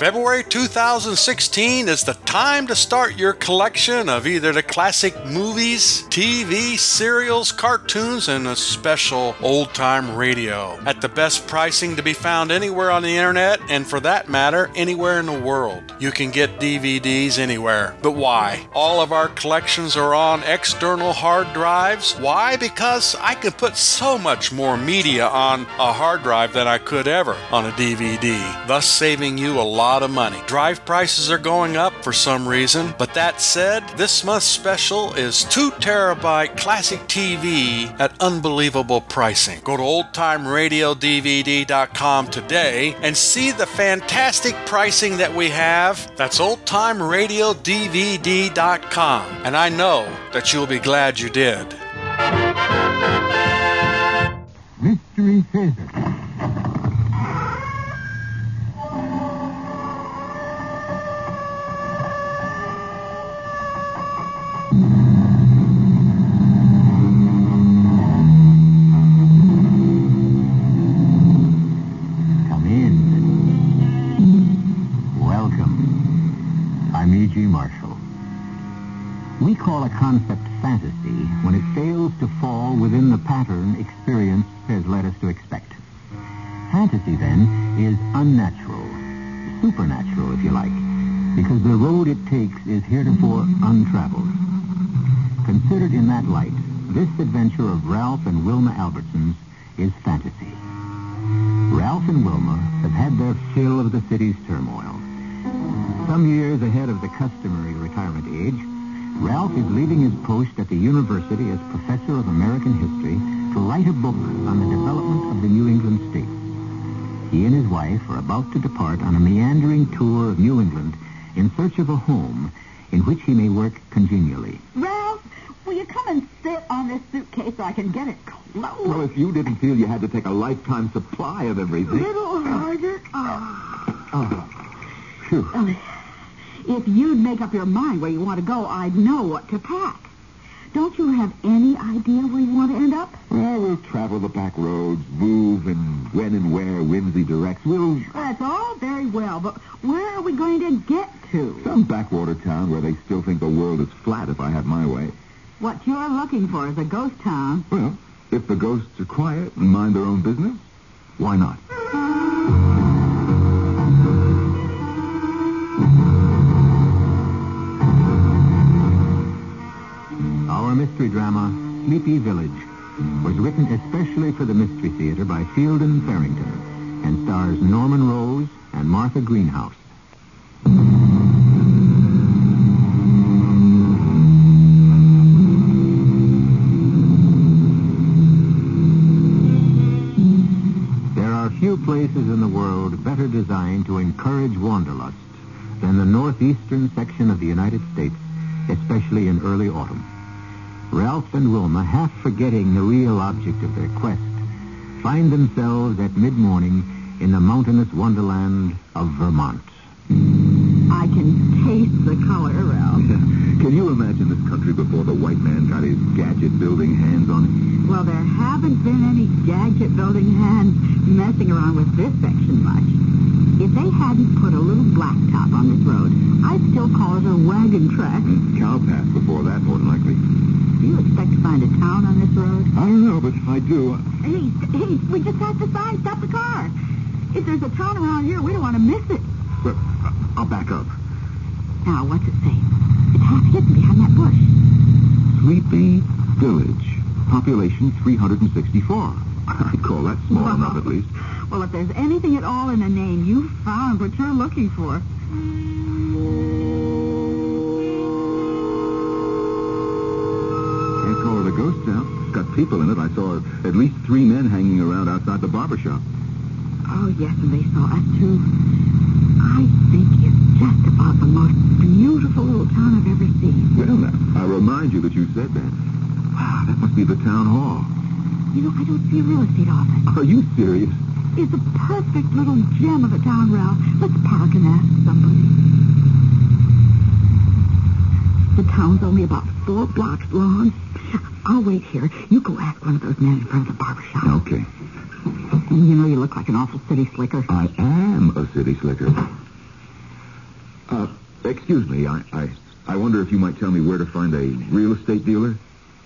February 2016 is the time to start your collection of either the classic movies, TV, serials, cartoons, and a special old time radio at the best pricing to be found anywhere on the internet and for that matter, anywhere in the world. You can get DVDs anywhere. But why? All of our collections are on external hard drives. Why? Because I can put so much more media on a hard drive than I could ever on a DVD, thus saving you a lot of money. Drive prices are going up for some reason, but that said, this month's special is 2 terabyte classic TV at unbelievable pricing. Go to oldtimeradiodvd.com today and see the fantastic pricing that we have. That's oldtimeradiodvd.com. And I know that you'll be glad you did. Mystery Theater. Call a concept fantasy when it fails to fall within the pattern experience has led us to expect. Fantasy, then, is unnatural, supernatural, if you like, because the road it takes is heretofore untraveled. Considered in that light, this adventure of Ralph and Wilma Albertsons is fantasy. Ralph and Wilma have had their fill of the city's turmoil. Some years ahead of the customary retirement age, Ralph is leaving his post at the university as professor of American history to write a book on the development of the New England states. He and his wife are about to depart on a meandering tour of New England in search of a home in which he may work congenially. Ralph, will you come and sit on this suitcase so I can get it close? Well, if you didn't feel you had to take a lifetime supply of everything. little harder. Oh. Ah. Oh, ah. phew. Oh, If you'd make up your mind where you want to go, I'd know what to pack. Don't you have any idea where you want to end up? Well, we'll travel the back roads, move, and when and where whimsy directs. We'll... That's all very well, but where are we going to get to? Some backwater town where they still think the world is flat if I have my way. What you're looking for is a ghost town. Well, if the ghosts are quiet and mind their own business, why not? Mystery drama, Sleepy Village, was written especially for the Mystery Theater by Fielden Farrington and stars Norman Rose and Martha Greenhouse. There are few places in the world better designed to encourage wanderlust than the northeastern section of the United States, especially in early autumn. Ralph and Wilma, half forgetting the real object of their quest, find themselves at mid-morning in the mountainous wonderland of Vermont. I can taste the color, Ralph. Can you imagine this country before the white man got his gadget-building hands on it? Well, there haven't been any gadget-building hands messing around with this section much. If they hadn't put a little blacktop on this road, I'd still call it a wagon track. Hmm, cow path before that, more than likely. Do you expect to find a town on this road? I don't know, but if I do... Hey, hey, we just have to sign. Stop the car. If there's a town around here, we don't want to miss it. Well, I'll back up. Now, what's it say? It's half hidden behind that bush. Sleepy Village. Population 364. I'd call that small Wow. enough, at least. Well, if there's anything at all in the name, you've found what you're looking for. Can't it a ghost town. It's got people in it. I saw at least three men hanging around outside the barber shop. Oh, yes, and they saw us, too. I think it's just about the most beautiful little town I've ever seen. Well, now, I remind you that you said that. Wow, that must be the town hall. You know, I don't see a real estate office. Are you serious? It's a perfect little gem of a town, Ralph. Let's park and ask somebody. The town's only about four blocks long. I'll wait here. You go ask one of those men in front of the barber shop. Okay. You know, you look like an awful city slicker. I am a city slicker. Uh, excuse me. I, I, I wonder if you might tell me where to find a real estate dealer?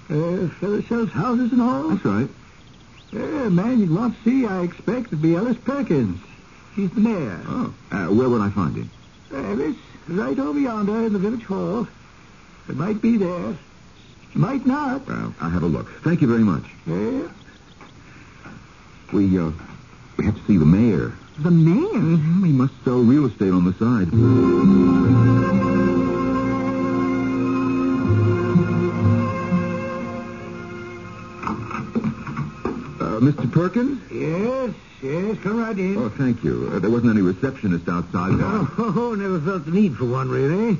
Uh, fellow sells houses and all? That's right. Uh, man you'd want to see, I expect, would be Ellis Perkins. He's the mayor. Oh. Uh, where would I find him? Ellis, right over yonder in the village hall. It might be there. Might not. Well, I'll have a look. Thank you very much. Yeah. We, uh, we have to see the mayor. The mayor? Mm-hmm. He must sell real estate on the side. Uh, Mr. Perkins? Yes, yes, come right in. Oh, thank you. Uh, there wasn't any receptionist outside. Oh, never felt the need for one, really.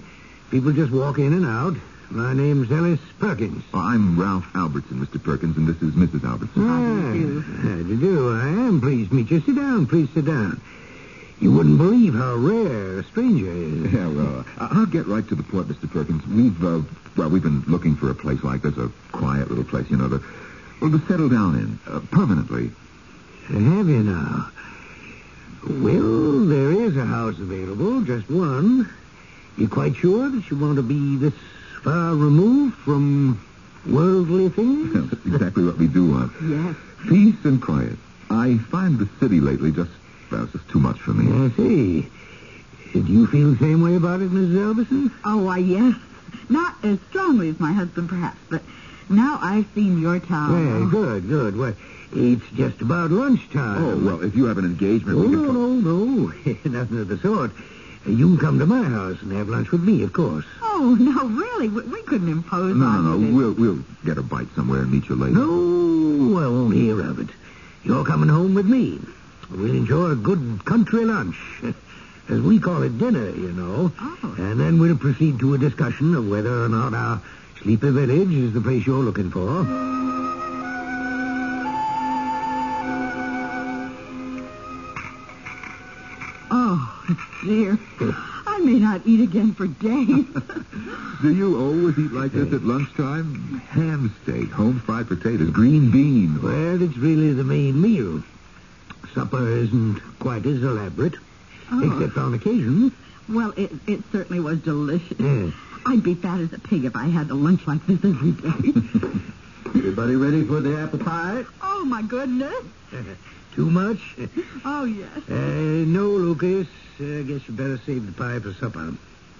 People just walk in and out. My name's Ellis Perkins. Oh, I'm Ralph Albertson, Mr. Perkins, and this is Mrs. Albertson. How do you do? How do you do? I am pleased to meet you. Sit down, please sit down. You wouldn't believe how rare a stranger is. Yeah, well, uh, I'll get right to the point, Mr. Perkins. We've, uh, well, we've been looking for a place like this, a quiet little place, you know, to, well, to settle down in, uh, permanently. Have you now? Well, there is a house available, just one. You quite sure that you want to be this far removed from worldly things? That's exactly what we do want. Yes. Peace and quiet. I find the city lately just, well, it's just too much for me. I see. Do you feel the same way about it, Mrs. Albertson? Oh, why, yes. Not as strongly as my husband, perhaps, but now I've seen your town. Well, good, good. Well, it's just about lunchtime. Oh, well, if you have an engagement, Oh, we no, can... no, no. Nothing of the sort. You can come to my house and have lunch with me, of course. Oh, no, really? We, we couldn't impose No, on no, you. no. We'll, we'll get a bite somewhere and meet you later. No, I won't hear of it. You're coming home with me. We'll enjoy a good country lunch. As we call it dinner, you know. Oh. And then we'll proceed to a discussion of whether or not our sleepy village is the place you're looking for. dear. I may not eat again for days. Do you always eat like this at lunchtime? Ham steak, home fried potatoes, green beans. Well, it's really the main meal. Supper isn't quite as elaborate, Oh. except on occasion. well, it, it certainly was delicious. Yes. I'd be fat as a pig if I had a lunch like this every day. Everybody ready for the apple pie? oh, my goodness. Too much? Oh, yes. Uh, no, Lucas. I guess you better save the pie for supper.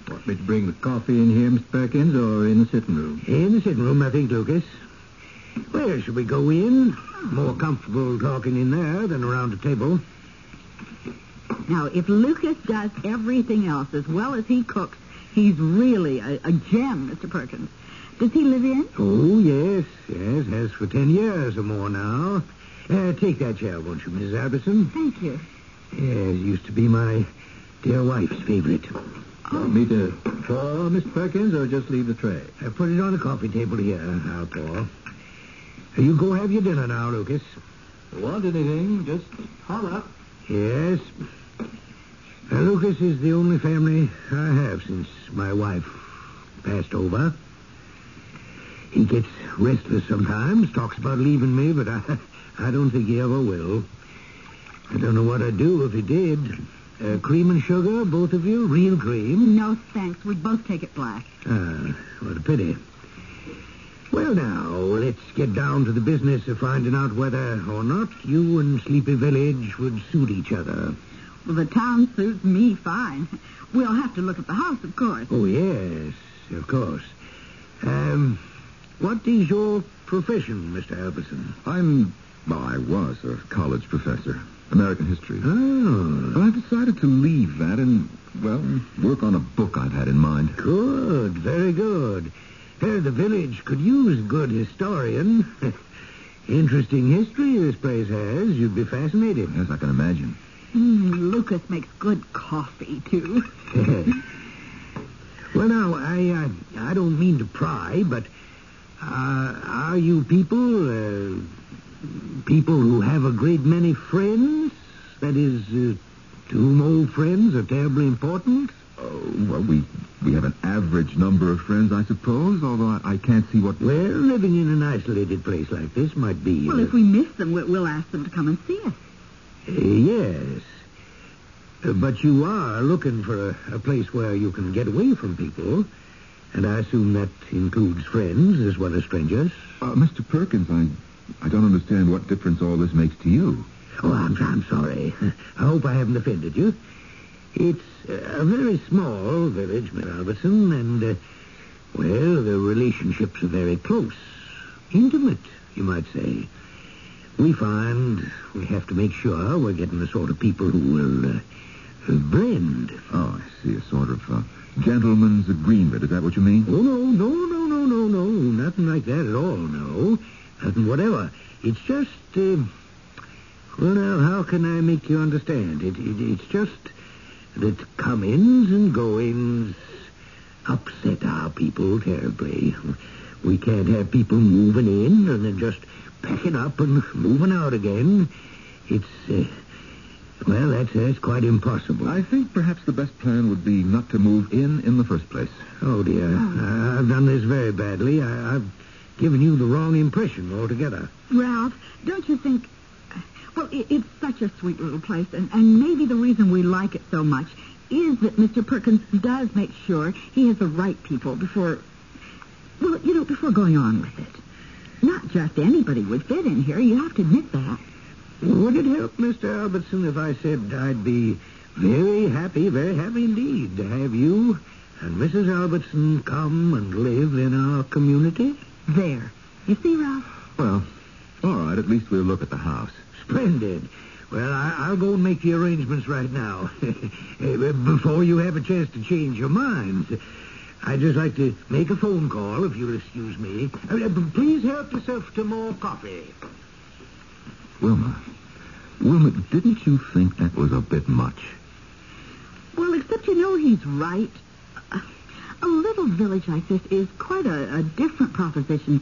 Want me to bring the coffee in here, Mr. Perkins, or in the sitting room? In the sitting room, I think, Lucas. Where should we go in? More comfortable talking in there than around the table. Now, if Lucas does everything else as well as he cooks, he's really a, a gem, Mr. Perkins. Does he live in? Oh, yes, yes, has for ten years or more now. Uh, take that chair, won't you, Mrs. Albertson? Thank you. Yes, it used to be my dear wife's favorite. Want me to pour, Mr. Perkins, or just leave the tray? I put it on the coffee table here, I'll pour. You go have your dinner now, Lucas. Want anything, just holler. Yes. Uh, Lucas is the only family I have since my wife passed over. He gets restless sometimes, talks about leaving me, but I, I don't think he ever will. I don't know what I'd do if he did. Uh, cream and sugar, both of you? Real cream? No, thanks. We'd both take it black. Ah, what a pity. Well, now, let's get down to the business of finding out whether or not you and Sleepy Village would suit each other. Well, the town suits me fine. We'll have to look at the house, of course. Oh, yes, of course. Um, what is your profession, Mr. Albertson? I'm, well, I was a college professor, American history. Oh, But I decided to leave that and, well, work on a book I've had in mind. good, very good. Here, the village could use a good historian. Interesting history this place has. You'd be fascinated. Yes, I can imagine. Mm, Lucas makes good coffee, too. well, now, I uh, I don't mean to pry, but uh, are you people uh, people who have a great many friends? That is, uh, to whom old friends are terribly important? Oh, well, we we have an average number of friends, I suppose, although I, I can't see what... Well, living in an isolated place like this might be. Well, uh, if we miss them, we- we'll ask them to come and see us. uh, yes. Uh, But you are looking for a, a place where you can get away from people, and I assume that includes friends as well as strangers. Uh, Mr. Perkins, I, I don't understand what difference all this makes to you. Oh, I'm, I'm sorry. I hope I haven't offended you. It's a very small village, Mr. Albertson, and, uh, well, the relationships are very close. Intimate, you might say. We find we have to make sure we're getting the sort of people who will uh, blend. Oh, I see. A sort of uh, gentleman's agreement. Is that what you mean? Oh, no, no, no, no, no, no. Nothing like that at all, no. Whatever. It's just, uh, well, now, how can I make you understand? It, it, it's just that come-ins and go-ins upset our people terribly. We can't have people moving in and then just packing up and moving out again. It's, uh, well, that's, that's quite impossible. I think perhaps the best plan would be not to move in in the first place. Oh, dear. I- I've done this very badly. I, I've given you the wrong impression altogether. Ralph, don't you think... Well, it, it's such a sweet little place, and, and maybe the reason we like it so much is that Mr. Perkins does make sure he has the right people before... Well, you know, before going on with it. Not just anybody would fit in here. You have to admit that. Would it help, Mr. Albertson, if I said I'd be very happy, very happy indeed to have you and Mrs. Albertson come and live in our community? There. You see, Ralph? Well, all right. At least we'll look at the house. Splendid. Well, I, I'll go and make the arrangements right now. Before you have a chance to change your minds. I'd just like to make a phone call, if you'll excuse me. Uh, uh, Please help yourself to more coffee. Wilma. Wilma, didn't you think that was a bit much? Well, except you know he's right. A- little village like this is quite a, a different proposition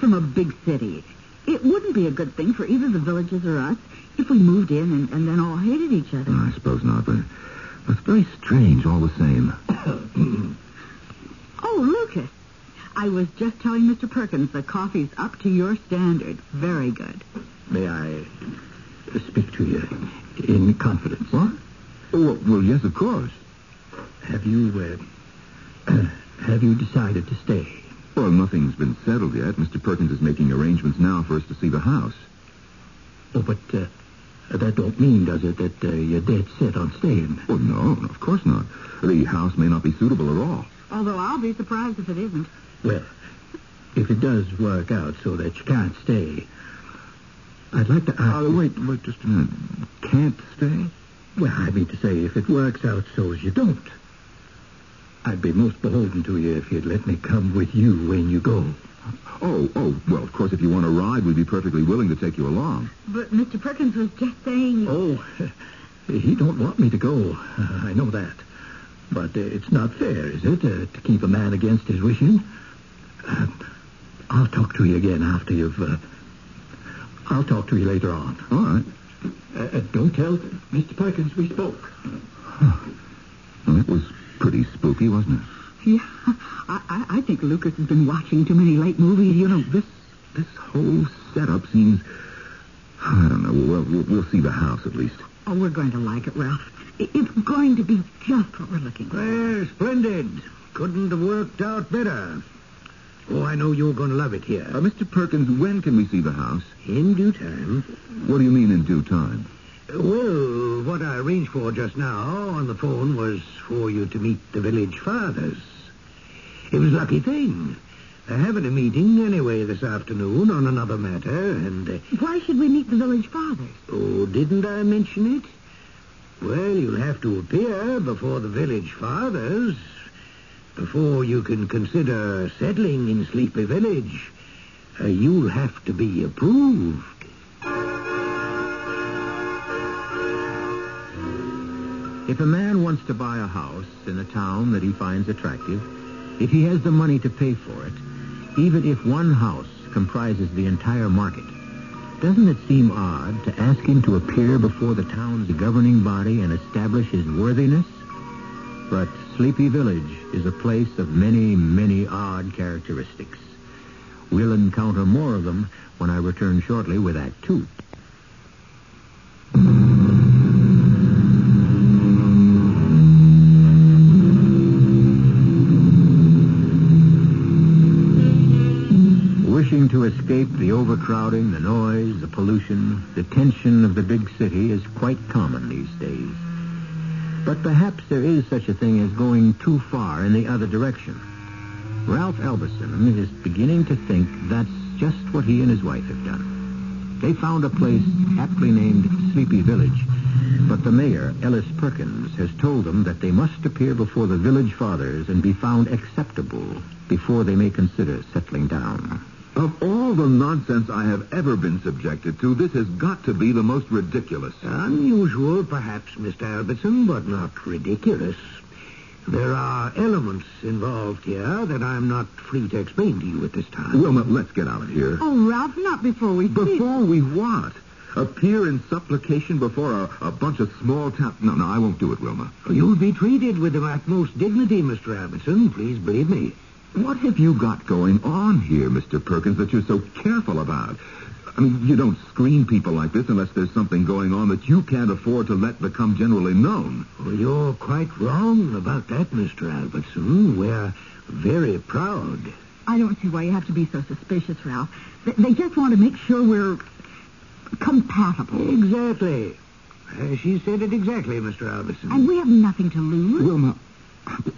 from a big city. It wouldn't be a good thing for either the villages or us if we moved in and, and then all hated each other. I suppose not, but it's very strange all the same. Oh, Lucas. I was just telling Mr. Perkins the coffee's up to your standard. Very good. May I speak to you in confidence? What? Oh, well, well, yes, of course. Have you, uh, have you decided to stay? Well, nothing's been settled yet. Mr. Perkins is making arrangements now for us to see the house. Oh, but uh, that don't mean, does it, that uh, you're dead set on staying? Well, no, of course not. The house may not be suitable at all. Although I'll be surprised if it isn't. Well, if it does work out so that you can't stay, I'd like to ask. Uh, wait, wait just a minute. Can't stay? Well, I mean to say, if it works out so as you don't, I'd be most beholden to you if you'd let me come with you when you go. Oh, oh, well, of course, if you want to ride, we'd be perfectly willing to take you along. But Mr. Perkins was just saying... Oh, he don't want me to go. I know that. But uh, it's not fair, is it, uh, to keep a man against his wishing? Uh, I'll talk to you again after you've... Uh, I'll talk to you later on. All right. Uh, uh, don't tell Mr. Perkins we spoke. Well, it was pretty spooky, wasn't it? Yeah, I, I, I think Lucas has been watching too many late movies. You know, This this whole setup seems... I don't know. We'll, we'll, we'll see the house at least. oh, we're going to like it, Ralph. I- It's going to be just what we're looking for. Well, splendid. Couldn't have worked out better. Oh, I know you're going to love it here. Uh, Mr. Perkins, when can we see the house? In due time. What do you mean in due time? Well, what I arranged for just now on the phone was for you to meet the village fathers. It was a lucky thing. They're having a meeting anyway this afternoon on another matter, and... Uh, Why should we meet the village fathers? oh, didn't I mention it? Well, you'll have to appear before the village fathers before you can consider settling in Sleepy Village. Uh, you'll have to be approved. If a man wants to buy a house in a town that he finds attractive, if he has the money to pay for it, even if one house comprises the entire market, doesn't it seem odd to ask him to appear before the town's governing body and establish his worthiness? But Sleepy Village is a place of many, many odd characteristics. We'll encounter more of them when I return shortly with Act Two. Escape the overcrowding, the noise, the pollution, the tension of the big city is quite common these days. But perhaps there is such a thing as going too far in the other direction. Ralph Albertson is beginning to think that's just what he and his wife have done. They found a place aptly named Sleepy Village, but the mayor, Ellis Perkins, has told them that they must appear before the village fathers and be found acceptable before they may consider settling down. Of all the nonsense I have ever been subjected to, this has got to be the most ridiculous. Unusual, perhaps, Mr. Albertson, but not ridiculous. There are elements involved here that I'm not free to explain to you at this time. Wilma, let's get out of here. Oh, Ralph, not before we Before we what? Appear in supplication before a, a bunch of small town... No, no, I won't do it, Wilma. You'll be treated with the utmost dignity, Mr. Albertson. Please believe me. What have you got going on here, Mr. Perkins, that you're so careful about? I mean, you don't screen people like this unless there's something going on that you can't afford to let become generally known. Well, you're quite wrong about that, Mr. Albertson. We're very proud. I don't see why you have to be so suspicious, Ralph. They, they just want to make sure we're compatible. Exactly. Uh, she said it exactly, Mr. Albertson. And we have nothing to lose. Wilma,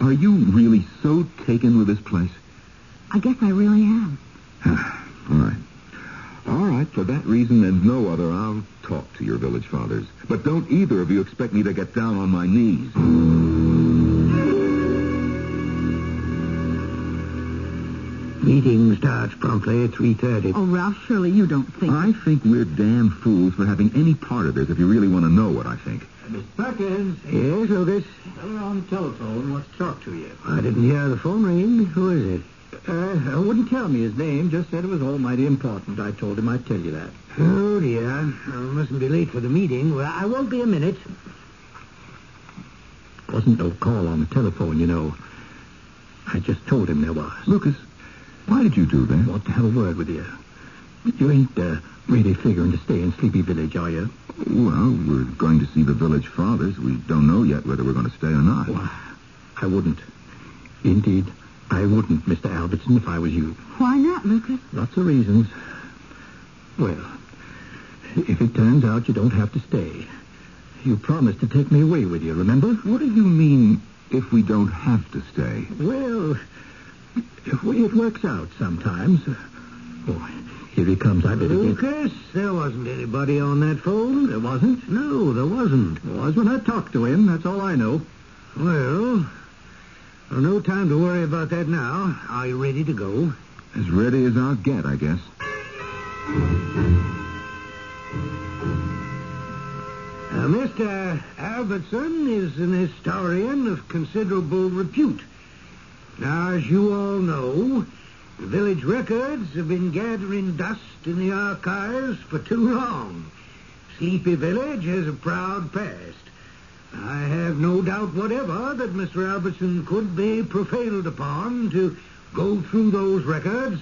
are you really so taken with this place? I guess I really am. All right. All right, for that reason and no other, I'll talk to your village fathers. But don't either of you expect me to get down on my knees. Meeting starts promptly at 3.30. Oh, Ralph, surely you don't think... I think we're damn fools for having any part of this if you really want to know what I think. Miss Perkins, Yes, Lucas? tell her on the telephone wants to talk to you. I didn't hear the phone ring. Who is it? Uh, wouldn't tell me his name, just said it was almighty important. I told him I'd tell you that. Oh, dear. I mustn't be late for the meeting. Well, I won't be a minute. Wasn't no call on the telephone, you know. I just told him there was. Lucas, why did you do that? I Want to have a word with you. You ain't uh, really figuring to stay in Sleepy Village, are you? Well, we're going to see the village fathers. We don't know yet whether we're going to stay or not. Why, I wouldn't. Indeed, I wouldn't, Mr. Albertson, if I was you. Why not, Lucas? Lots of reasons. Well, if it turns out you don't have to stay, you promised to take me away with you, remember? What do you mean if we don't have to stay? Well, the way it works out sometimes. Oh, here he comes. I better get... Lucas, there wasn't anybody on that phone. There wasn't? No, there wasn't. There was when I talked to him. That's all I know. Well, well, no time to worry about that now. Are you ready to go? As ready as I'll get, I guess. Uh, Mr. Albertson is an historian of considerable repute. Now, as you all know, village records have been gathering dust in the archives for too long. Sleepy Village has a proud past. I have no doubt whatever that Mr. Albertson could be prevailed upon to go through those records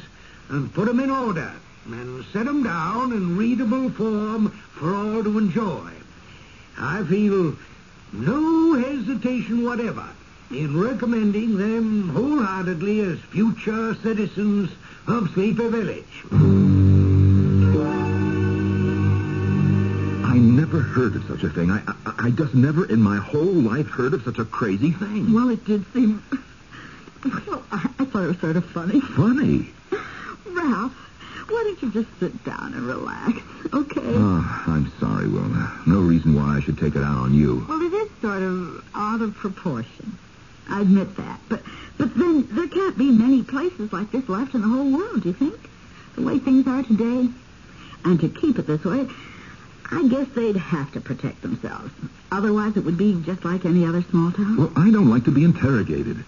and put 'em in order and set 'em down in readable form for all to enjoy. I feel no hesitation whatever in recommending them wholeheartedly as future citizens of Sleepy Village. I never heard of such a thing. I, I, I just never in my whole life heard of such a crazy thing. Well, it did seem... Well, I, I thought it was sort of funny. Funny. Ralph, why don't you just sit down and relax, okay? Oh, I'm sorry, Wilma. No reason why I should take it out on you. Well, it is sort of out of proportion. I admit that. But but then there can't be many places like this left in the whole world, do you think? The way things are today. And to keep it this way, I guess they'd have to protect themselves. Otherwise, it would be just like any other small town. Well, I don't like to be interrogated.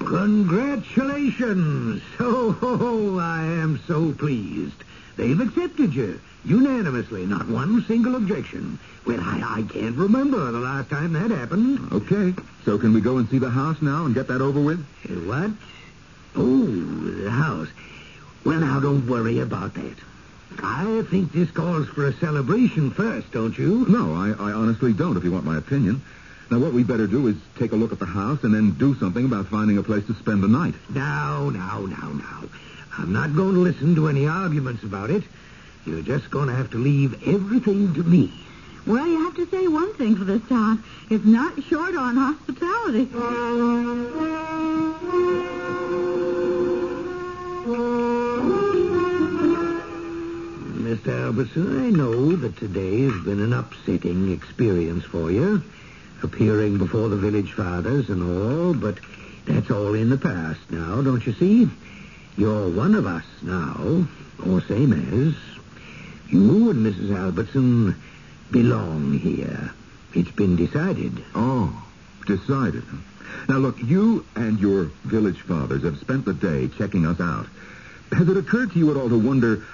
Congratulations! Oh, ho, ho, I am so pleased. They've accepted you unanimously, not one single objection. Well, I, I can't remember the last time that happened. Okay. So can we go and see the house now and get that over with? Uh, What? Oh, the house. Well, now, don't worry about that. I think this calls for a celebration first, don't you? No, I, I honestly don't, if you want my opinion. Now, what we better do is take a look at the house and then do something about finding a place to spend the night. Now, now, now, now. I'm not going to listen to any arguments about it. You're just going to have to leave everything to me. Well, you have to say one thing for this town. It's not short on hospitality. Mr. Albertson, I know that today has been an upsetting experience for you, appearing before the village fathers and all, but that's all in the past now, don't you see? You're one of us now, or same as. You and Mrs. Albertson belong here. It's been decided. Oh, decided. Now, look, you and your village fathers have spent the day checking us out. Has it occurred to you at all to wonder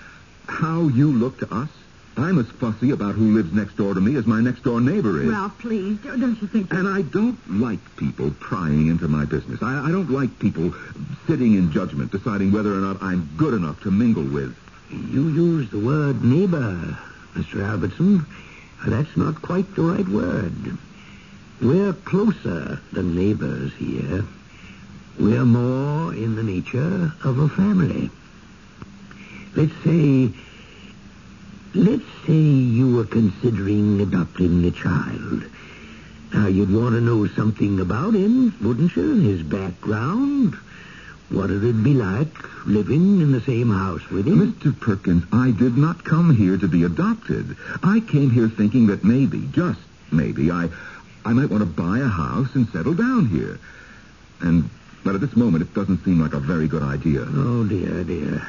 how you look to us? I'm as fussy about who lives next door to me as my next door neighbor is. Ralph, please, don't don't you think that... And I don't like people prying into my business. I, I don't like people sitting in judgment, deciding whether or not I'm good enough to mingle with. You use the word neighbor, Mr. Albertson. That's not quite the right word. We're closer than neighbors here. We're more in the nature of a family. Let's say, let's say you were considering adopting a child. Now, you'd want to know something about him, wouldn't you? His background, what it'd be like living in the same house with him. Mr. Perkins, I did not come here to be adopted. I came here thinking that maybe, just maybe, I, I might want to buy a house and settle down here. And, but at this moment, it doesn't seem like a very good idea. Oh, dear, dear.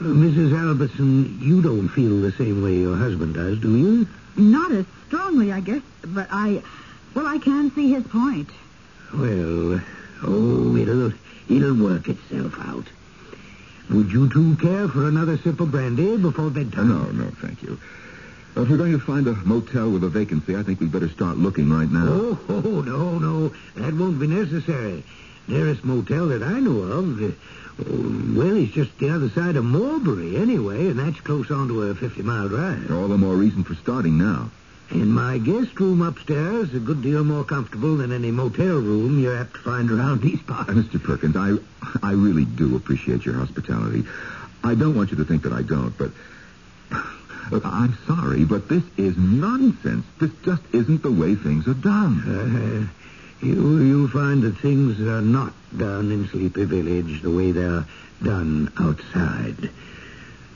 Uh, Mrs. Albertson, you don't feel the same way your husband does, do you? Not as strongly, I guess, but I... Well, I can see his point. Well, oh, it'll, it'll work itself out. Would you two care for another sip of brandy before bedtime? No, no, thank you. If we're going to find a motel with a vacancy, I think we'd better start looking right now. Oh, oh, no, no. That won't be necessary. Nearest motel that I know of, uh, well, it's just the other side of Mulberry, anyway, and that's close on to a 50-mile drive. All the more reason for starting now. And my guest room upstairs is a good deal more comfortable than any motel room you're apt to find around these parts. Uh, Mr. Perkins, I, I really do appreciate your hospitality. I don't want you to think that I don't, but look, I'm sorry, but this is nonsense. This just isn't the way things are done. You, you'll find that things are not done in Sleepy Village the way they're done outside.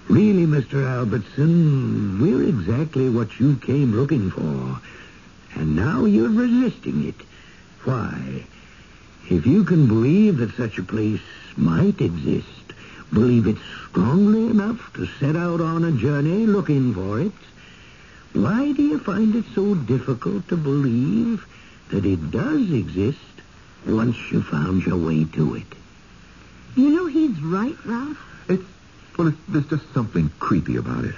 Really, Mr. Albertson, we're exactly what you came looking for. And now you're resisting it. Why? If you can believe that such a place might exist, believe it strongly enough to set out on a journey looking for it, why do you find it so difficult to believe that it does exist once you found your way to it? You know he's right, Ralph. It's, well, it's, there's just something creepy about it.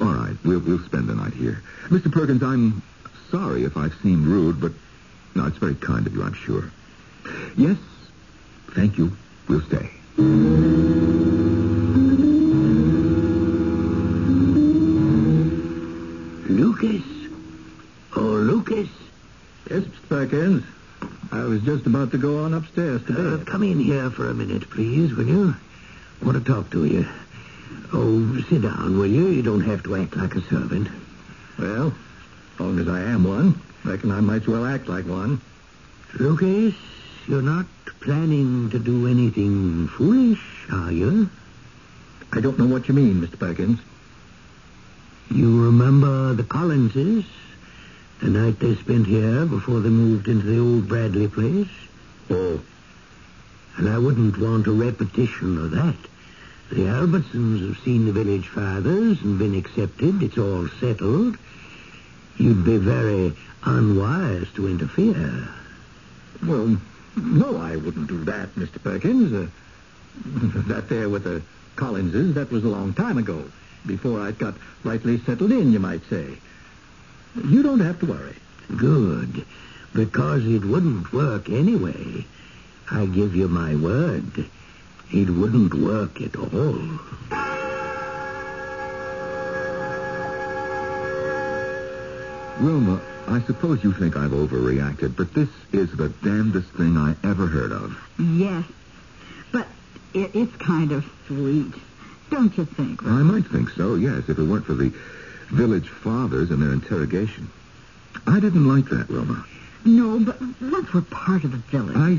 All right, we'll, we'll spend the night here. Mr. Perkins, I'm sorry if I've seemed rude, but no, it's very kind of you, I'm sure. Yes, thank you. We'll stay. Lucas? Oh, Lucas? Yes, Mr. Perkins. I was just about to go on upstairs to Uh, come in here for a minute, please, will you? I want to talk to you. Oh, sit down, will you? You don't have to act like a servant. Well, as long as I am one, reckon I might as well act like one. Lucas, you're not planning to do anything foolish, are you? I don't know what you mean, Mr. Perkins. You remember the Collinses? The night they spent here before they moved into the old Bradley place? Oh, And I wouldn't want a repetition of that. The Albertsons have seen the village fathers and been accepted. It's all settled. You'd be very unwise to interfere. well, no, I wouldn't do that, Mr. Perkins. Uh, that there with the Collinses, that was a long time ago. Before I'd got rightly settled in, you might say. You don't have to worry. Good. Because it wouldn't work anyway. I give you my word. It wouldn't work at all. Wilma, I suppose you think I've overreacted, but this is the damnedest thing I ever heard of. Yes. But It, it's kind of sweet. Don't you think? I might think so, yes, if it weren't for the village fathers and their interrogation. I didn't like that, Wilma. No, but once we're part of the village. I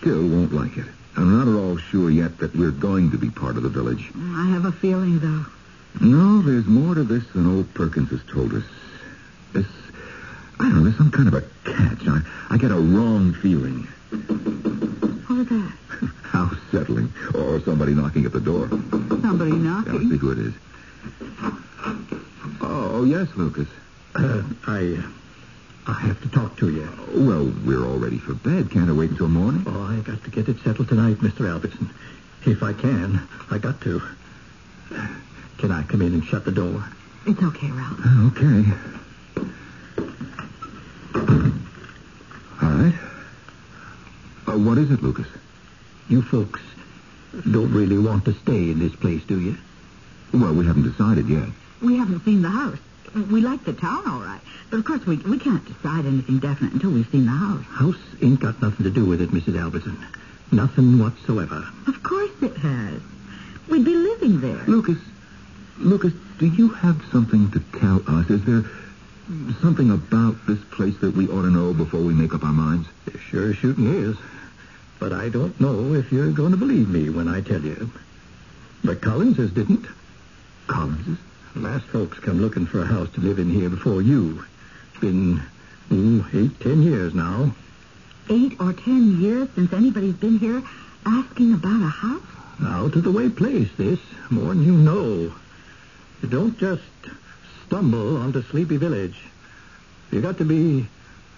still won't like it. I'm not at all sure yet that we're going to be part of the village. I have a feeling, though. No, there's more to this than old Perkins has told us. This, I don't know, there's some kind of a catch. I, I get a wrong feeling. What was that? How settling. Or somebody knocking at the door. Somebody Yeah, let's see who it is. Oh, yes, Lucas. Uh, I, I have to talk to you. Well, we're all ready for bed. Can't I wait until morning? Oh, I got to get it settled tonight, Mr. Albertson. If I can, I got to. Can I come in and shut the door? It's okay, Ralph. Okay. All right. Uh, what is it, Lucas? You folks don't really want to stay in this place, do you? Well, we haven't decided yet. We haven't seen the house. We like the town, all right. But of course, we, we can't decide anything definite until we've seen the house. House ain't got nothing to do with it, Mrs. Albertson. Nothing whatsoever. Of course it has. We'd be living there. Lucas, Lucas, do you have something to tell us? Is there something about this place that we ought to know before we make up our minds? It sure as shooting is. But I don't know if you're going to believe me when I tell you. The Collinses didn't. Collinses? Last folks come looking for a house to live in here before you. It's been ooh, eight, ten years now. Eight or ten years since anybody's been here asking about a house? Out of the way place, this. More than you know. You don't just stumble onto Sleepy Village. You got to be,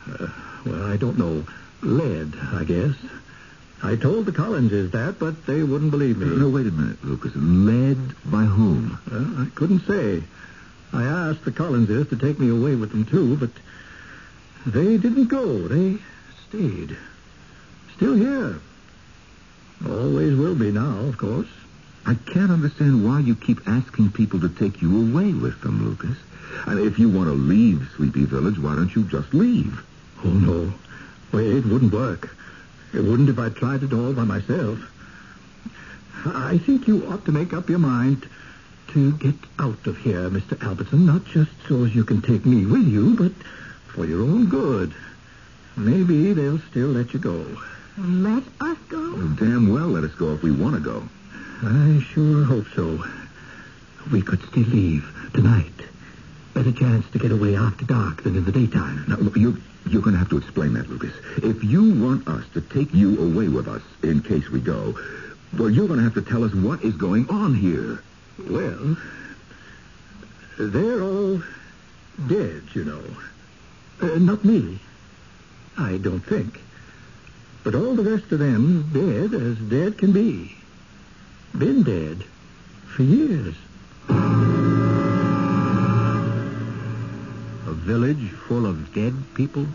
uh, well, I don't know, led, I guess. I told the Collinses that, but they wouldn't believe me. No, wait a minute, Lucas. Led by whom? I couldn't say. I asked the Collinses to take me away with them, too, but they didn't go. They stayed. Still here. Always will be now, of course. I can't understand why you keep asking people to take you away with them, Lucas. And if you want to leave Sleepy Village, why don't you just leave? Oh, no. Well, it wouldn't work. It wouldn't if I tried it all by myself. I think you ought to make up your mind to get out of here, Mr. Albertson, not just so as you can take me with you, but for your own good. Maybe they'll still let you go. Let us go? Well, damn well let us go if we want to go. I sure hope so. We could still leave tonight. Better chance to get away after dark than in the daytime. Now, look, you, you're going to have to explain that, Lucas. If you want us to take you away with us in case we go, well, you're going to have to tell us what is going on here. Well, they're all dead, you know. Uh, not me. I don't think. But all the rest of them dead as dead can be. Been dead for years. Village full of dead people?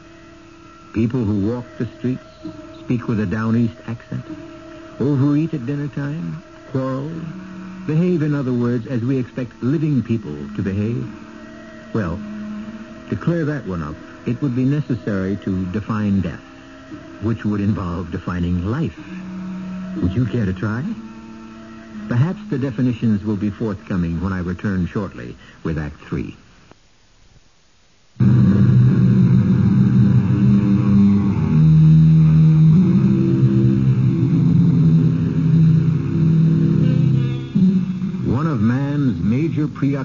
People who walk the streets, speak with a down east accent, overeat at dinner time, quarrel, behave, in other words, as we expect living people to behave? Well, to clear that one up, it would be necessary to define death, which would involve defining life. Would you care to try? Perhaps the definitions will be forthcoming when I return shortly with Act Three.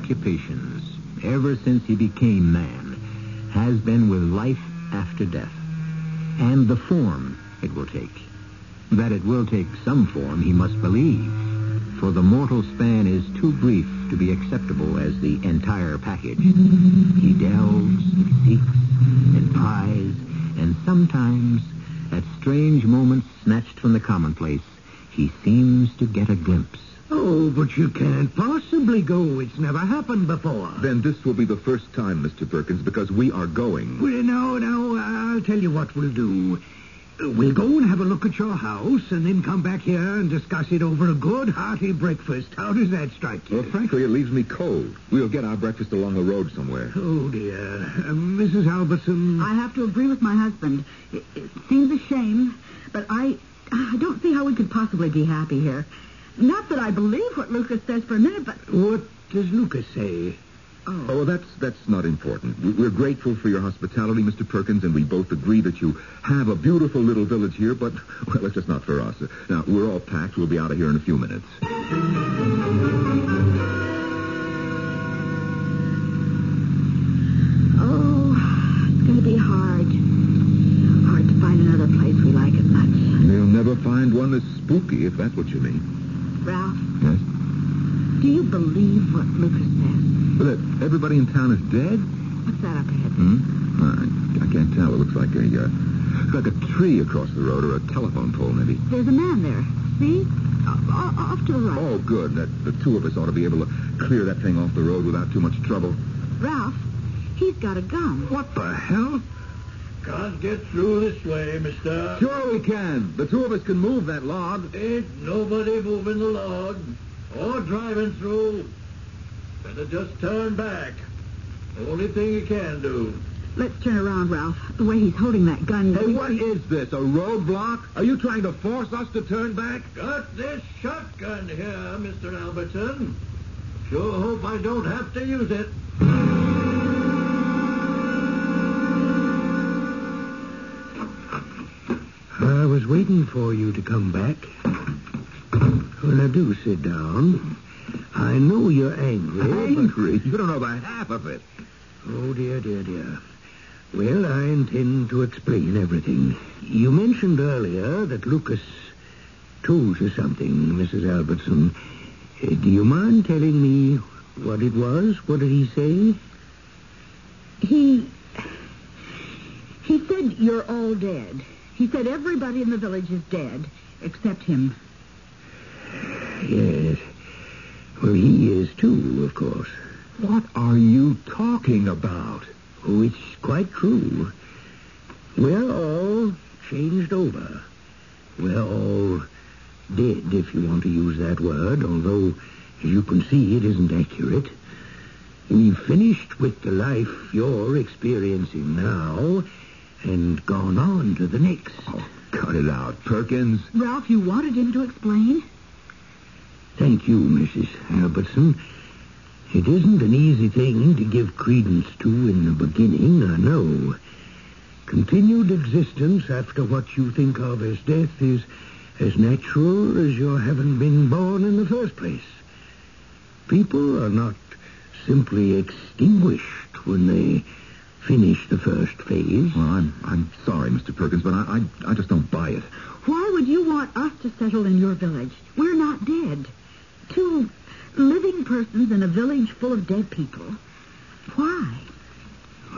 Major preoccupations, ever since he became man, has been with life after death, and the form it will take. That it will take some form, he must believe, for the mortal span is too brief to be acceptable as the entire package. He delves, seeks, and pries, and sometimes, at strange moments snatched from the commonplace, he seems to get a glimpse. Oh, but you can't possibly go. It's never happened before. Then this will be the first time, Mr. Perkins, because we are going. Well, no, no, I'll tell you what we'll do. We'll go and have a look at your house and then come back here and discuss it over a good, hearty breakfast. How does that strike you? Well, frankly, it leaves me cold. We'll get our breakfast along the road somewhere. Oh, dear. Uh, Mrs. Albertson. I have to agree with my husband. It, it seems a shame, but I, I don't see how we could possibly be happy here. Not that I believe what Lucas says for a minute, but What does Lucas say? oh, Oh, that's that's not important. We- We're grateful for your hospitality, Mr. Perkins, and we both agree that you have a beautiful little village here, but, well, it's just not for us. Now, we're all packed. We'll be out of here in a few minutes. oh, it's going to be hard. Hard to find another place we like as much. They'll never find one as spooky, if that's what you mean. Ralph, Yes? do you believe what Lucas says? Well, that everybody in town is dead? What's that up ahead? Hmm? I, I can't tell. It looks like a, uh, like a tree across the road or a telephone pole, maybe. There's a man there. See? Off to the right. Oh, good. That the two of us ought to be able to clear that thing off the road without too much trouble. Ralph, he's got a gun. What the hell? Can't get through this way, mister. Sure we can. The two of us can move that log. Ain't nobody moving the log or driving through. Better just turn back. Only thing you can do. Let's turn around, Ralph. The way he's holding that gun. Hey, we- what is this? A roadblock? Are you trying to force us to turn back? Got this shotgun here, Mr. Albertson. Sure hope I don't have to use it. I was waiting for you to come back. Well, now do sit down. I know you're angry. but- Angry? You don't know the half of it. Oh, dear, dear, dear. Well, I intend to explain everything. You mentioned earlier that Lucas told you something, Mrs. Albertson. Uh, do you mind telling me what it was? What did he say? He. He said you're all dead. He said everybody in the village is dead except him. Yes. Well, he is too, of course. What are you talking about? Oh, it's quite true. We're all changed over. We're all dead, if you want to use that word, although, as you can see, it isn't accurate. We've finished with the life you're experiencing now and gone on to the next. Oh, cut it out, Perkins. Ralph, you wanted him to explain? Thank you, Mrs. Albertson. It isn't an easy thing to give credence to in the beginning, I know. Continued existence after what you think of as death is as natural as your having been born in the first place. People are not simply extinguished when they finish the first phase. Well, I'm I'm sorry, Mr. Perkins, but I I, I just don't buy it. Why would you want us to settle in your village? We're not dead. Two living persons in a village full of dead people. Why?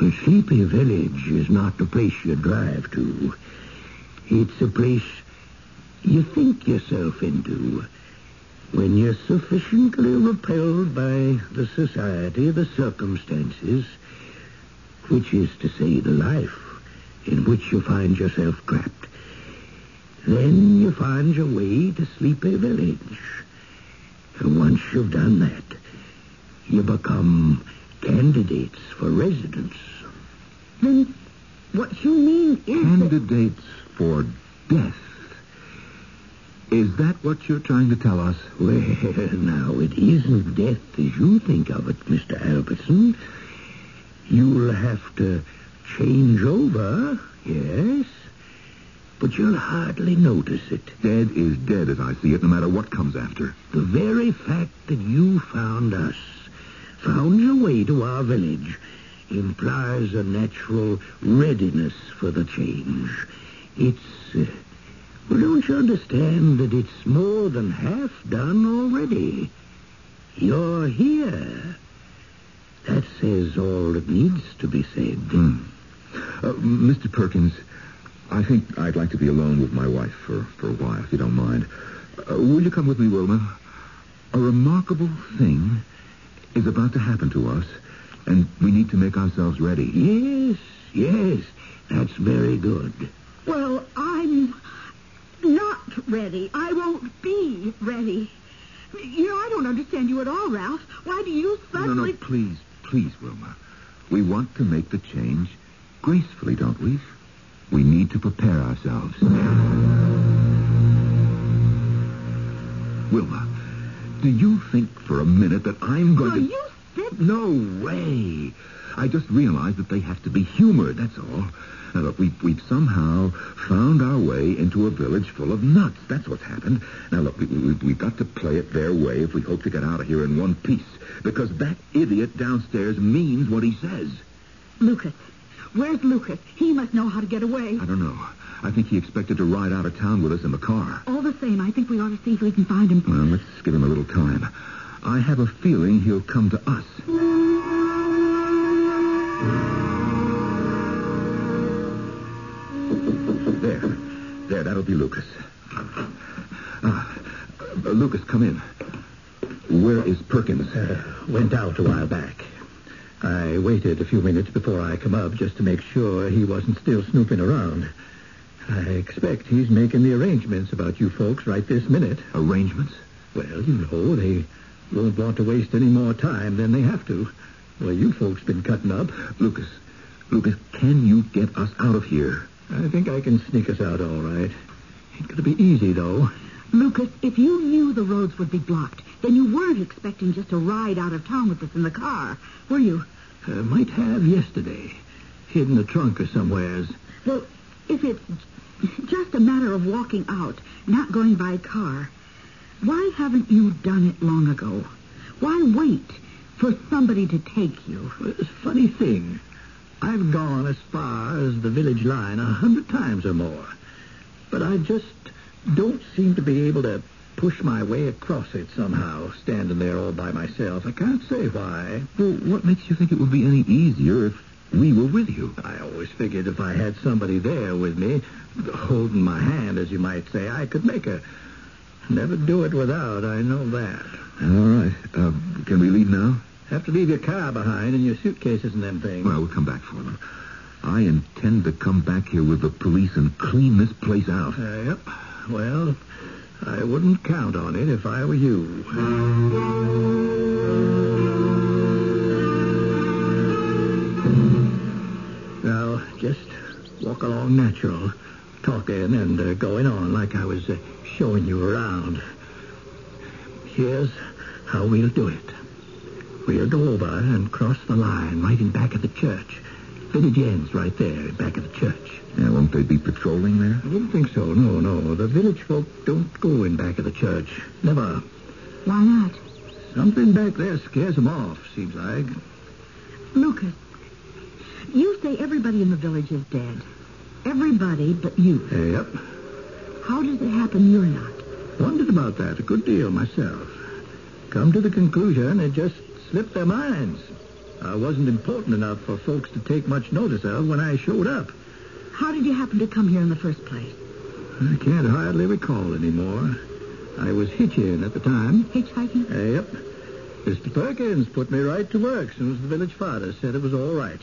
Well, Sleepy Village is not the place you drive to. It's a place you think yourself into when you're sufficiently repelled by the society, the circumstances, which is to say the life in which you find yourself trapped. Then you find your way to Sleepy Village. And once you've done that, you become candidates for residence. Then what you mean is. Candidates for death. Is that what you're trying to tell us? Well, now, it isn't death as you think of it, Mr. Albertson. You'll have to change over, yes, but you'll hardly notice it. Dead is dead as I see it, no matter what comes after. The very fact that you found us, found your way to our village, implies a natural readiness for the change. It's, uh, well, don't you understand that it's more than half done already? You're here. That says all that needs to be said. Hmm. Uh, Mr. Perkins, I think I'd like to be alone with my wife for, for a while, if you don't mind. Uh, will you come with me, Wilma? A remarkable thing is about to happen to us, and we need to make ourselves ready. Yes, yes, that's very good. Well, I I'm not ready. I won't be ready. You know, I don't understand you at all, Ralph. Why do you suddenly... No, suddenly... no, please, please, Wilma. We want to make the change gracefully, don't we? We need to prepare ourselves. Wilma, do you think for a minute that I'm going Will to... you sit... No way. I just realized that they have to be humored, that's all. Now, look, we've, we've somehow found our way into a village full of nuts. That's what's happened. Now, look, we, we, we've got to play it their way if we hope to get out of here in one piece. Because that idiot downstairs means what he says. Lucas. Where's Lucas? He must know how to get away. I don't know. I think he expected to ride out of town with us in the car. All the same, I think we ought to see if we can find him. Well, let's give him a little time. I have a feeling he'll come to us. There. There, that'll be Lucas. Ah, uh, Lucas, come in. Where is Perkins? Uh, went out a while back. I waited a few minutes before I come up just to make sure he wasn't still snooping around. I expect he's making the arrangements about you folks right this minute. Arrangements? Well, you know, they won't want to waste any more time than they have to. Well, you folks been cutting up. Lucas, Lucas, can you get us out of here? I think I can sneak us out all right. Ain't gonna be easy, though. Lucas, if you knew the roads would be blocked, then you weren't expecting just to ride out of town with us in the car, were you? Uh, might have yesterday. Hid in the trunk or somewheres. Well, if it's just a matter of walking out, not going by car, why haven't you done it long ago? Why wait for somebody to take you? Well, it's a funny thing. I've gone as far as the village line a hundred times or more. But I just don't seem to be able to push my way across it somehow, standing there all by myself. I can't say why. Well, what makes you think it would be any easier if we were with you? I always figured if I had somebody there with me, holding my hand, as you might say, I could make a... Never do it without, I know that. All right. Uh, can we leave now? Have to leave your car behind and your suitcases and them things. Well, we'll come back for them. I intend to come back here with the police and clean this place out. Uh, yep. Well, I wouldn't count on it if I were you. Now, just walk along natural, talking and uh, going on like I was uh, showing you around. Here's how we'll do it. We'll go over and cross the line right in back of the church. Village ends right there in back of the church. Yeah, won't they be patrolling there? I don't think so. No, no. The village folk don't go in back of the church. Never. Why not? Something back there scares them off, seems like. Lucas, you say everybody in the village is dead. Everybody but you. Yep. How does it happen you're not? Wondered about that a good deal myself. Come to the conclusion it just slipped their minds. I wasn't important enough for folks to take much notice of when I showed up. How did you happen to come here in the first place? I can't hardly recall anymore. I was hitching at the time. Hitchhiking? Uh, yep. Mr. Perkins put me right to work soon as the village father said it was all right.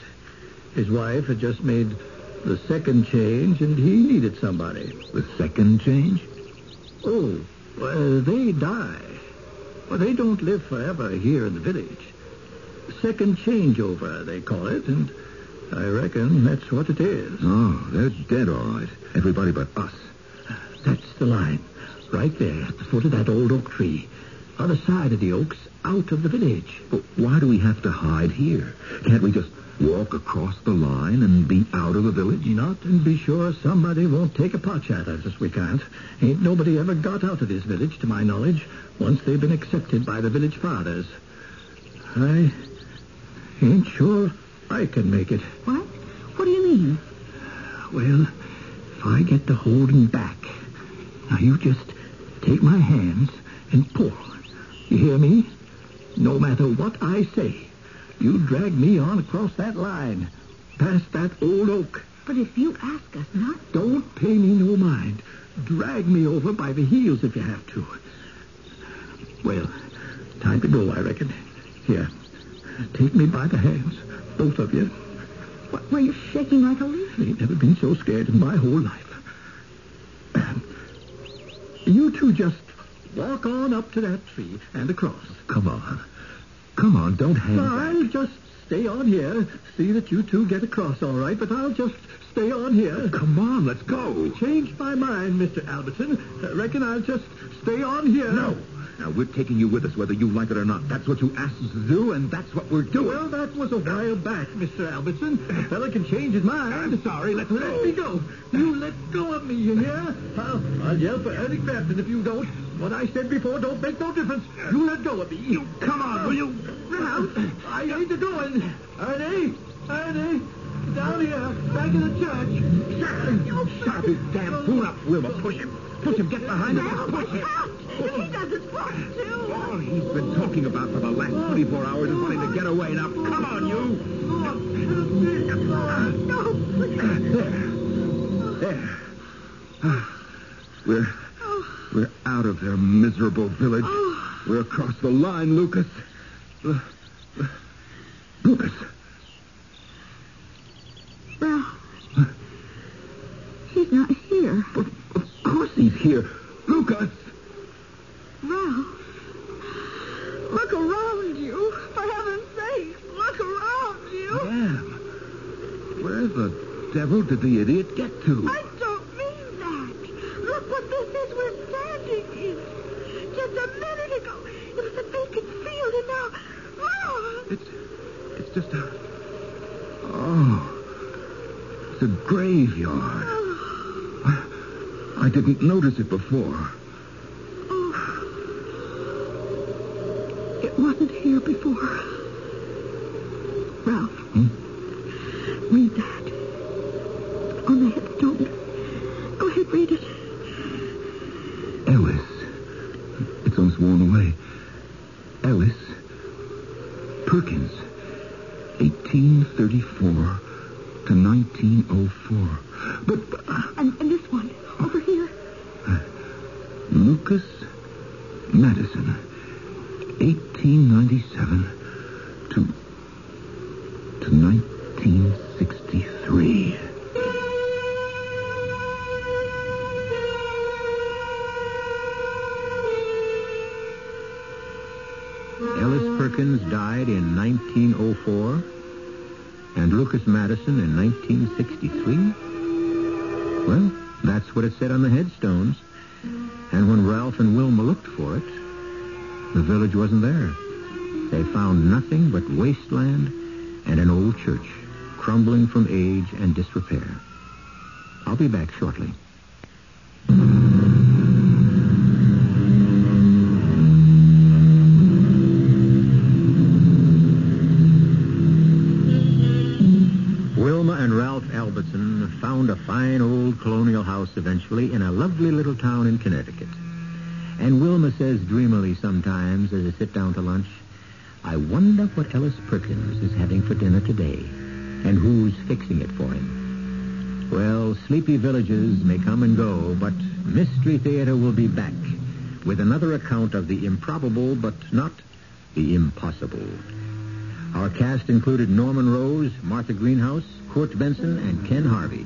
His wife had just made the second change, and he needed somebody. The second change? Oh, well, they die. Well, they don't live forever here in the village. Second changeover, they call it, and I reckon that's what it is. Oh, they're dead, all right. Everybody but us. That's the line. Right there at the foot of that old oak tree. Other side of the oaks, out of the village. But why do we have to hide here? Can't we just walk across the line and be out of the village? Not and be sure somebody won't take a potch at us. We can't. Ain't nobody ever got out of this village, to my knowledge, once they've been accepted by the village fathers. I ain't sure I can make it. What? What do you mean? Well, if I get to holding back, now you just take my hands and pull. You hear me? No matter what I say, you drag me on across that line, past that old oak. But if you ask us not... Don't pay me no mind. Drag me over by the heels if you have to. Well, time to go, I reckon. Here, take me by the hands, both of you. What, were you shaking like a leaf? I Ain't never been so scared in my whole life. You two just walk on up to that tree and across. Come on. Come on, don't hang I'll back. just stay on here. See that you two get across all right, but I'll just stay on here. Oh, come on, let's go. Changed my mind, Mr. Albertson. I reckon I'll just stay on here. No. Now, we're taking you with us, whether you like it or not. That's what you asked us to do, and that's what we're doing. Well, that was a while back, Mr. Albertson. A fella can change his mind. I'm sorry. Let go. me go. You let go of me, you hear? I'll, I'll yell for Ernie Clapton if you don't. What I said before don't make no difference. You let go of me. You come on, will you? Ralph, I ain't a going. Ernie, Ernie, down here, back in the church. Shut, shut his damn fool up, Wilma. Push him. Push him. Get behind him. Ralph, Push him. If he doesn't fall too. All he's been talking about for the last 24 hours is wanting to get away. Now, come on, you. No. There. We're we're out of their miserable village. We're across the line, Lucas. Lu- Lu- Lucas. Ralph, he's not here. Of, he's here. Lucas. Ralph, look around you. For heaven's sake, look around you. Damn. Where the devil did the idiot get to? I don't mean that. Look what this is we're standing in. Just a minute ago, it was a vacant field, and now, Ralph. It's it's just a oh, it's a graveyard. I, I didn't notice it before. Oh, it wasn't here before. Well, that's what it said on the headstones. And when Ralph and Wilma looked for it, the village wasn't there. They found nothing but wasteland and an old church, crumbling from age and disrepair. I'll be back shortly. Little town in Connecticut. And Wilma says dreamily sometimes as they sit down to lunch, I wonder what Ellis Perkins is having for dinner today and who's fixing it for him. Well, sleepy villages may come and go, but Mystery Theater will be back with another account of the improbable but not the impossible. Our cast included Norman Rose, Martha Greenhouse, Court Benson, and Ken Harvey.